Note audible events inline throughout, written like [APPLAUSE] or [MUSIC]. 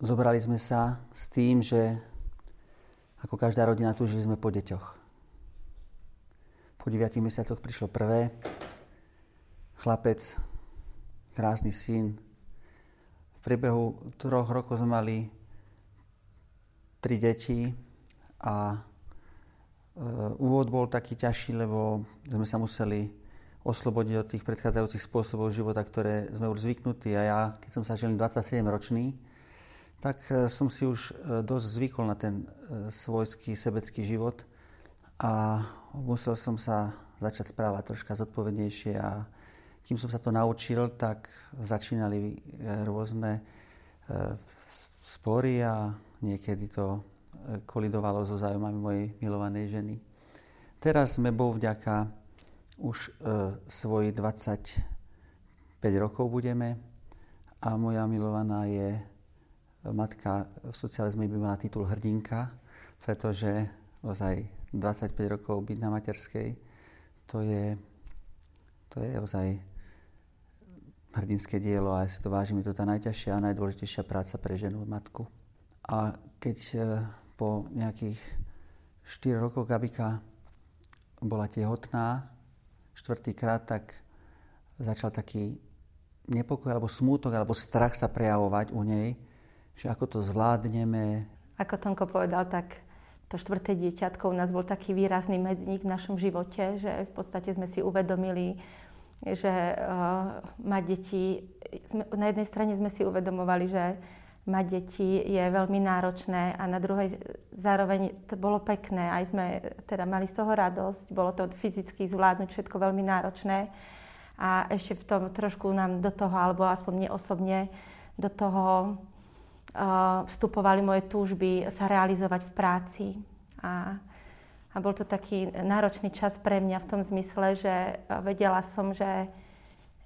zobrali sme sa s tým, že ako každá rodina túžili sme po deťoch. Po 9 mesiacoch prišlo prvé. Chlapec, krásny syn. V priebehu troch rokov sme mali tri deti a e, úvod bol taký ťažší, lebo sme sa museli oslobodiť od tých predchádzajúcich spôsobov života, ktoré sme už zvyknutí. A ja, keď som sa žil 27 ročný, tak e, som si už e, dosť zvykol na ten e, svojský, sebecký život a musel som sa začať správať troška zodpovednejšie a kým som sa to naučil, tak začínali rôzne spory a niekedy to kolidovalo so zájomami mojej milovanej ženy. Teraz sme Bohu vďaka už svoji 25 rokov budeme a moja milovaná je matka v socializme by mala titul hrdinka, pretože ozaj 25 rokov byť na materskej, to je, to je ozaj hrdinské dielo a ja si to vážim, je to tá najťažšia a najdôležitejšia práca pre ženu, matku. A keď e, po nejakých 4 rokoch Gabika bola tehotná, štvrtýkrát, tak začal taký nepokoj alebo smútok alebo strach sa prejavovať u nej, že ako to zvládneme. Ako Tonko povedal, tak to štvrté dieťatko u nás bol taký výrazný medzník v našom živote, že v podstate sme si uvedomili, že uh, mať deti, sme, na jednej strane sme si uvedomovali, že mať deti je veľmi náročné a na druhej zároveň to bolo pekné. Aj sme teda mali z toho radosť, bolo to fyzicky zvládnuť všetko veľmi náročné a ešte v tom trošku nám do toho, alebo aspoň mne osobne, do toho vstupovali moje túžby sa realizovať v práci. A, a bol to taký náročný čas pre mňa v tom zmysle, že vedela som, že,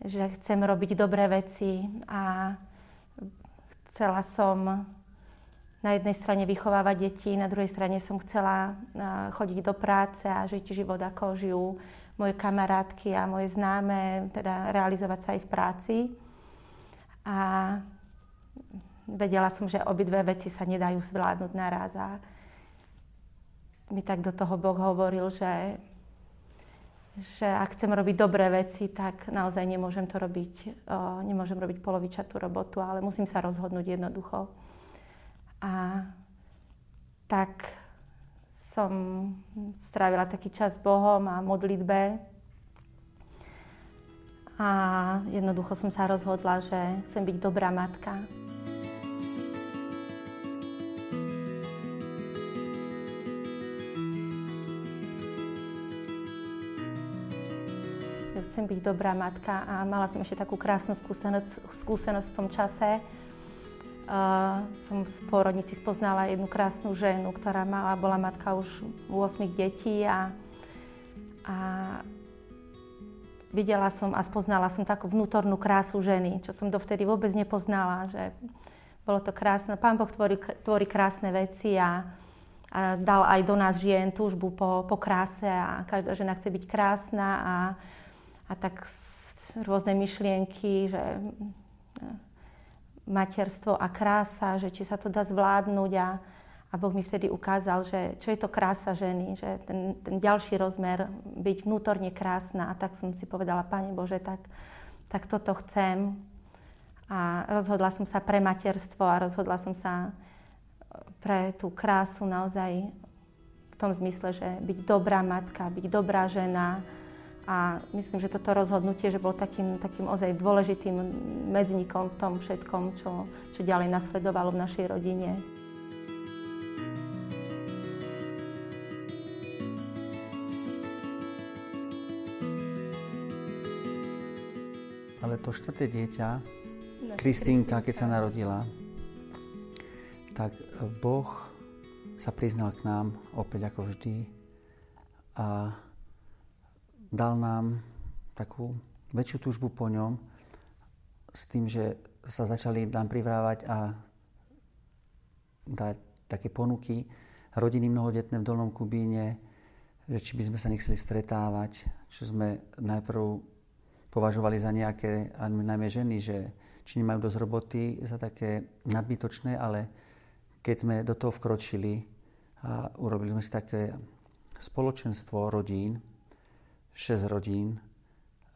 že chcem robiť dobré veci a chcela som na jednej strane vychovávať deti, na druhej strane som chcela chodiť do práce a žiť život, ako žijú moje kamarátky a moje známe, teda realizovať sa aj v práci. A vedela som, že obidve veci sa nedajú zvládnuť naraz a mi tak do toho Boh hovoril, že, že ak chcem robiť dobré veci, tak naozaj nemôžem to robiť, o, nemôžem robiť polovičatú robotu, ale musím sa rozhodnúť jednoducho. A tak som strávila taký čas s Bohom a modlitbe. A jednoducho som sa rozhodla, že chcem byť dobrá matka. Chcem byť dobrá matka a mala som ešte takú krásnu skúsenosť, skúsenosť v tom čase. Uh, som v pôrodnici spoznala jednu krásnu ženu, ktorá mala, bola matka už 8 detí a, a videla som a spoznala som takú vnútornú krásu ženy, čo som dovtedy vôbec nepoznala, že bolo to krásne. Pán Boh tvorí, tvorí krásne veci a, a dal aj do nás žien túžbu po, po kráse a každá žena chce byť krásna a a tak rôzne myšlienky, že e, materstvo a krása, že či sa to dá zvládnuť a, a Boh mi vtedy ukázal, že čo je to krása ženy, že ten, ten ďalší rozmer, byť vnútorne krásna. A tak som si povedala, Pane Bože, tak, tak toto chcem. A rozhodla som sa pre materstvo a rozhodla som sa pre tú krásu naozaj v tom zmysle, že byť dobrá matka, byť dobrá žena, a myslím, že toto rozhodnutie, že bol takým, takým ozaj dôležitým medzníkom v tom všetkom, čo, čo ďalej nasledovalo v našej rodine. Ale to štvrté dieťa, Kristýnka, keď sa narodila, tak Boh sa priznal k nám opäť ako vždy a dal nám takú väčšiu túžbu po ňom s tým, že sa začali nám privrávať a dať také ponuky rodiny mnohodetné v Dolnom Kubíne, že či by sme sa nechceli stretávať, čo sme najprv považovali za nejaké, najmä ženy, že či nemajú dosť roboty za také nadbytočné, ale keď sme do toho vkročili a urobili sme si také spoločenstvo rodín, 6 rodín,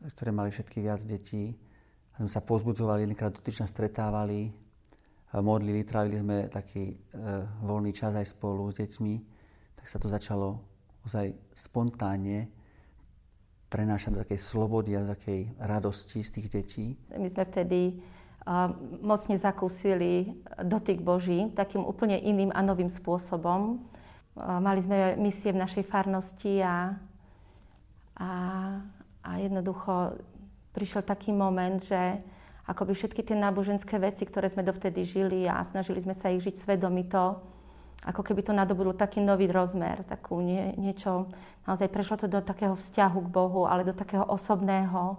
ktoré mali všetky viac detí, a sme sa pozbudzovali, jedenkrát do týždňa stretávali, modlili, trávili sme taký e, voľný čas aj spolu s deťmi, tak sa to začalo ozaj spontánne prenášať do takej slobody a do takej radosti z tých detí. My sme vtedy uh, mocne zakúsili dotyk Boží takým úplne iným a novým spôsobom. Uh, mali sme misie v našej farnosti a, a, a jednoducho prišiel taký moment, že akoby všetky tie náboženské veci, ktoré sme dovtedy žili a snažili sme sa ich žiť svedomito, ako keby to nadobudlo taký nový rozmer, takú nie, niečo, naozaj prešlo to do takého vzťahu k Bohu, ale do takého osobného,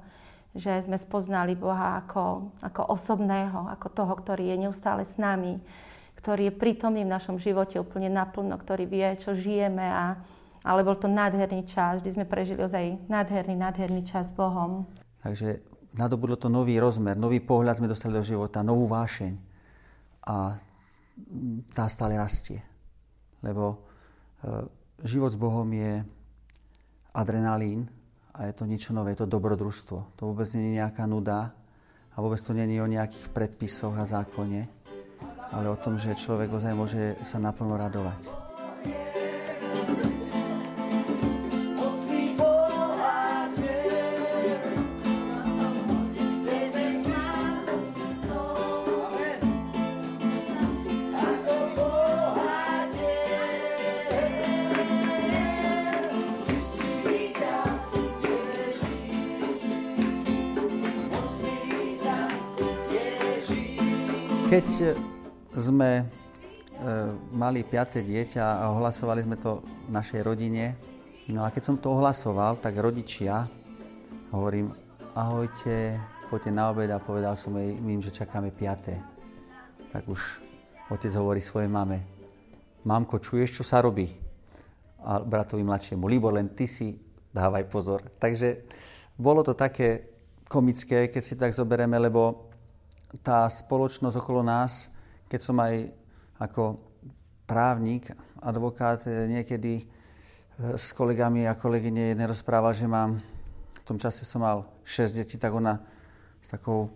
že sme spoznali Boha ako, ako osobného, ako toho, ktorý je neustále s nami, ktorý je prítomný v našom živote úplne naplno, ktorý vie, čo žijeme a, ale bol to nádherný čas, vždy sme prežili ozaj nádherný, nádherný čas s Bohom. Takže nadobudlo to nový rozmer, nový pohľad sme dostali do života, novú vášeň a tá stále rastie lebo e, život s Bohom je adrenalín a je to niečo nové, je to dobrodružstvo. To vôbec nie je nejaká nuda a vôbec to nie je o nejakých predpisoch a zákone, ale o tom, že človek ozaj môže sa naplno radovať. Keď sme e, mali piaté dieťa a ohlasovali sme to našej rodine, no a keď som to ohlasoval, tak rodičia, hovorím, ahojte, poďte na obed a povedal som jej, im, že čakáme piaté. Tak už otec hovorí svojej mame, mamko, čuješ, čo sa robí? A bratovi mladšiemu, Libor, len ty si dávaj pozor. Takže bolo to také komické, keď si tak zoberieme, lebo tá spoločnosť okolo nás, keď som aj ako právnik, advokát, eh, niekedy eh, s kolegami a kolegyne nerozprával, že mám, v tom čase som mal 6 detí, tak ona s takou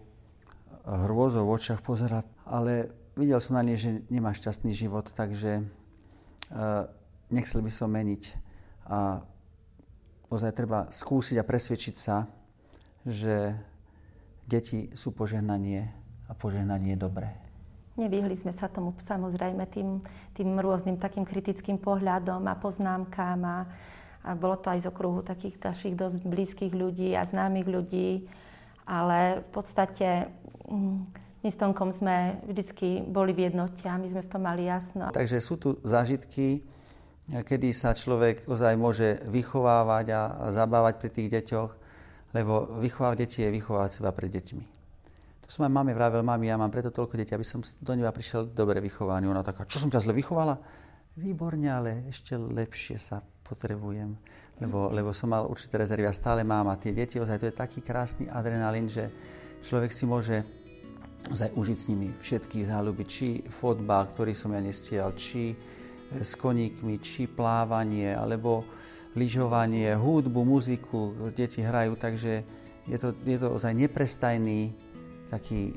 hrôzou v očiach pozera, ale videl som na nej, že nemá šťastný život, takže nechcel by som meniť. A ozaj treba skúsiť a presvedčiť sa, že deti sú požehnanie a požehnanie je dobré. Nevyhli sme sa tomu samozrejme tým, tým rôznym takým kritickým pohľadom a poznámkám a, a bolo to aj z okruhu takých našich dosť blízkych ľudí a známych ľudí, ale v podstate mm, my s Tonkom sme vždycky boli v jednote a my sme v tom mali jasno. Takže sú tu zážitky, kedy sa človek ozaj môže vychovávať a zabávať pri tých deťoch, lebo vychovávať deti je vychovávať seba pred deťmi. Som aj mame vravel, mami, ja mám preto toľko detí, aby som do neba prišiel dobre vychovaný. Ona taká, čo som ťa zle vychovala? Výborne, ale ešte lepšie sa potrebujem, lebo, lebo som mal určité rezervy a stále mám a tie deti, ozaj to je taký krásny adrenalín, že človek si môže ozaj užiť s nimi všetky záľuby, či fotbal, ktorý som ja nestiel, či e, s koníkmi, či plávanie, alebo lyžovanie, hudbu, muziku, deti hrajú, takže je to, je to ozaj neprestajný taký e,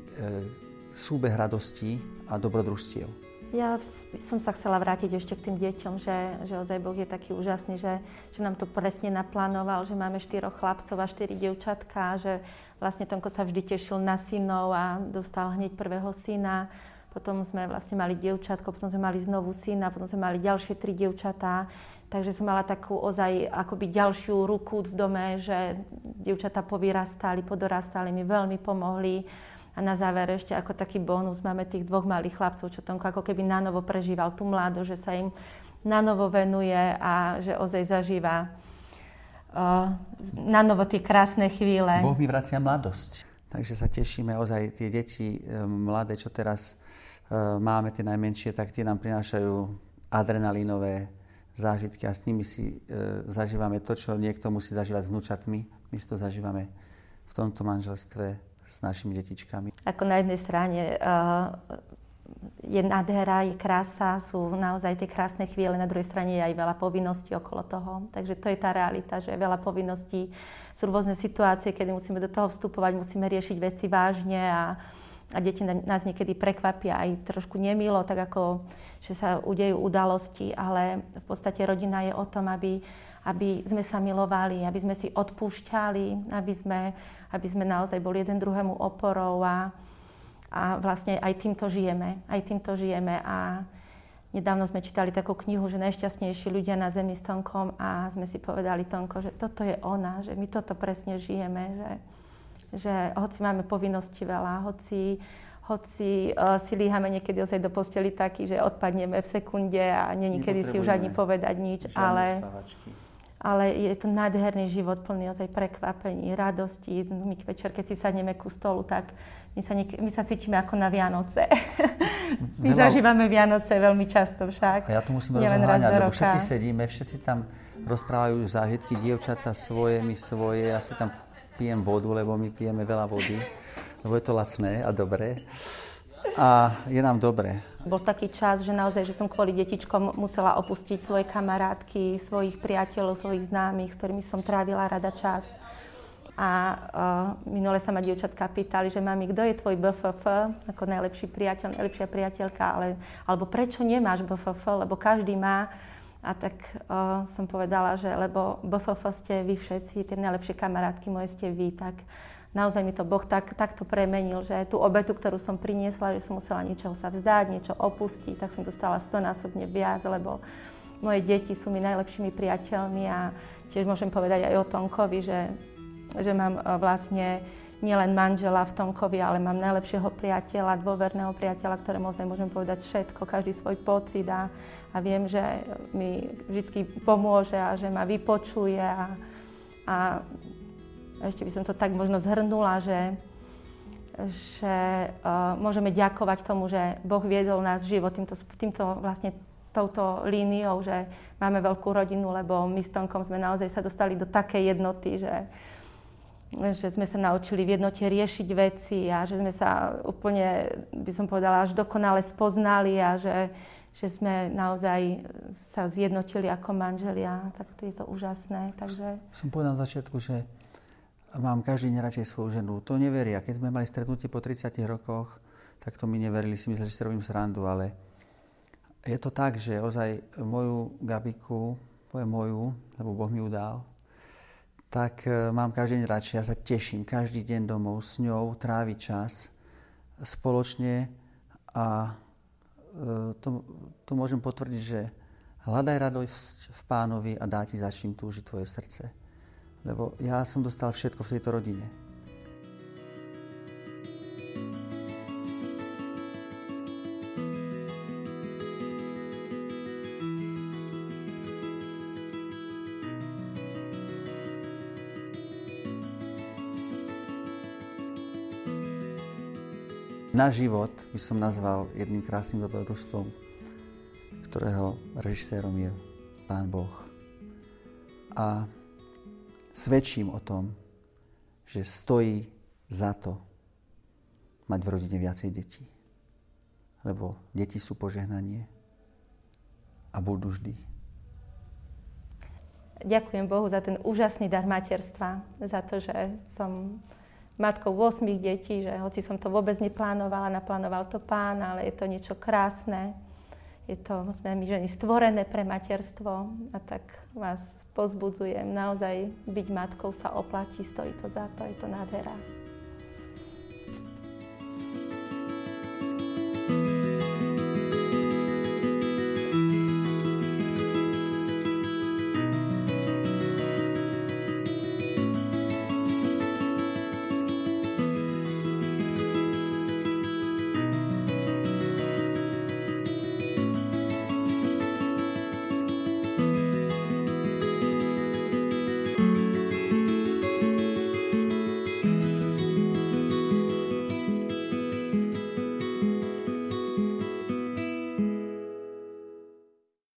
súbeh radostí a dobrodružstiev. Ja som sa chcela vrátiť ešte k tým deťom, že, že ozaj Boh je taký úžasný, že, že nám to presne naplánoval, že máme štyroch chlapcov a štyri dievčatka, že vlastne Tonko sa vždy tešil na synov a dostal hneď prvého syna. Potom sme vlastne mali dievčatko, potom sme mali znovu syna, potom sme mali ďalšie tri dievčatá. Takže som mala takú ozaj akoby ďalšiu ruku v dome, že dievčatá povyrastali, podorastali, mi veľmi pomohli. A na záver ešte ako taký bonus máme tých dvoch malých chlapcov, čo Tonko ako keby nanovo prežíval tú mládu, že sa im nanovo venuje a že ozaj zažíva uh, nanovo tie krásne chvíle. Boh mi vracia mladosť. Takže sa tešíme ozaj tie deti mladé, čo teraz máme, tie najmenšie, tak tie nám prinášajú adrenalínové zážitky a s nimi si uh, zažívame to, čo niekto musí zažívať s vnúčatmi. My si to zažívame v tomto manželstve s našimi detičkami. Ako na jednej strane uh, je nádhera, je krása, sú naozaj tie krásne chvíle, na druhej strane je aj veľa povinností okolo toho. Takže to je tá realita, že veľa povinností, sú rôzne situácie, kedy musíme do toho vstupovať, musíme riešiť veci vážne a, a deti nás niekedy prekvapia aj trošku nemilo, tak ako, že sa udejú udalosti, ale v podstate rodina je o tom, aby, aby sme sa milovali, aby sme si odpúšťali, aby sme, aby sme naozaj boli jeden druhému oporou a, a vlastne aj týmto žijeme. Aj týmto žijeme a nedávno sme čítali takú knihu, že najšťastnejší ľudia na Zemi s Tonkom a sme si povedali Tonko, že toto je ona, že my toto presne žijeme, že, že hoci máme povinnosti veľa, hoci, hoci uh, si líhame niekedy ozaj do posteli taký, že odpadneme v sekunde a nie niekedy si už ani povedať nič, ale... Ale je to nádherný život plný ozaj prekvapení, radosti. My večer, keď si sadneme ku stolu, tak my sa, niek- my sa cítime ako na Vianoce. [LAUGHS] my Veľa... zažívame Vianoce veľmi často však. A ja to musím rozháňať, lebo všetci sedíme, všetci tam rozprávajú zážitky, dievčata svoje, my svoje, ja si tam pijem vodu, lebo my pijeme veľa vody, lebo je to lacné a dobré. A je nám dobre. Bol taký čas, že naozaj, že som kvôli detičkom musela opustiť svoje kamarátky, svojich priateľov, svojich známych, s ktorými som trávila rada čas. A uh, minule sa ma dievčatka pýtali, že mami, kto je tvoj BFF, ako najlepší priateľ, najlepšia priateľka, ale, alebo prečo nemáš BFF, lebo každý má. A tak uh, som povedala, že lebo BFF ste vy všetci, tie najlepšie kamarátky moje ste vy, tak naozaj mi to Boh tak, takto premenil, že tú obetu, ktorú som priniesla, že som musela niečoho sa vzdať, niečo opustiť, tak som dostala stonásobne viac, lebo moje deti sú mi najlepšími priateľmi a tiež môžem povedať aj o Tonkovi, že, že mám vlastne nielen manžela v Tonkovi, ale mám najlepšieho priateľa, dôverného priateľa, ktorému ozaj môžem povedať všetko, každý svoj pocit a, a viem, že mi vždy pomôže a že ma vypočuje a, a ešte by som to tak možno zhrnula, že, že uh, môžeme ďakovať tomu, že Boh viedol nás život týmto, týmto vlastne touto líniou, že máme veľkú rodinu, lebo my s Tonkom sme naozaj sa dostali do takej jednoty, že, že sme sa naučili v jednote riešiť veci a že sme sa úplne, by som povedala, až dokonale spoznali a že, že sme naozaj sa zjednotili ako manželia. Tak to je to úžasné. Takže... Som povedal na začiatku, že mám každý neradšej svoju ženu. To neveria. Keď sme mali stretnutie po 30 rokoch, tak to mi neverili, si mysleli, že si robím srandu, ale je to tak, že ozaj moju Gabiku, poviem moju, lebo Boh mi ju dal, tak e, mám každý deň radšej. Ja sa teším každý deň domov s ňou, tráviť čas spoločne a e, to, to môžem potvrdiť, že hľadaj radosť v pánovi a dá ti za čím túži tvoje srdce lebo ja som dostal všetko v tejto rodine. Na život by som nazval jedným krásnym dobrodružstvom, ktorého režisérom je Pán Boh. A svedčím o tom, že stojí za to mať v rodine viacej detí. Lebo deti sú požehnanie a budú vždy. Ďakujem Bohu za ten úžasný dar materstva, za to, že som matkou 8 detí, že hoci som to vôbec neplánovala, naplánoval to pán, ale je to niečo krásne. Je to, sme my ženy stvorené pre materstvo a tak vás pozbudzujem. Naozaj byť matkou sa oplatí, stojí to za to, je to nádhera.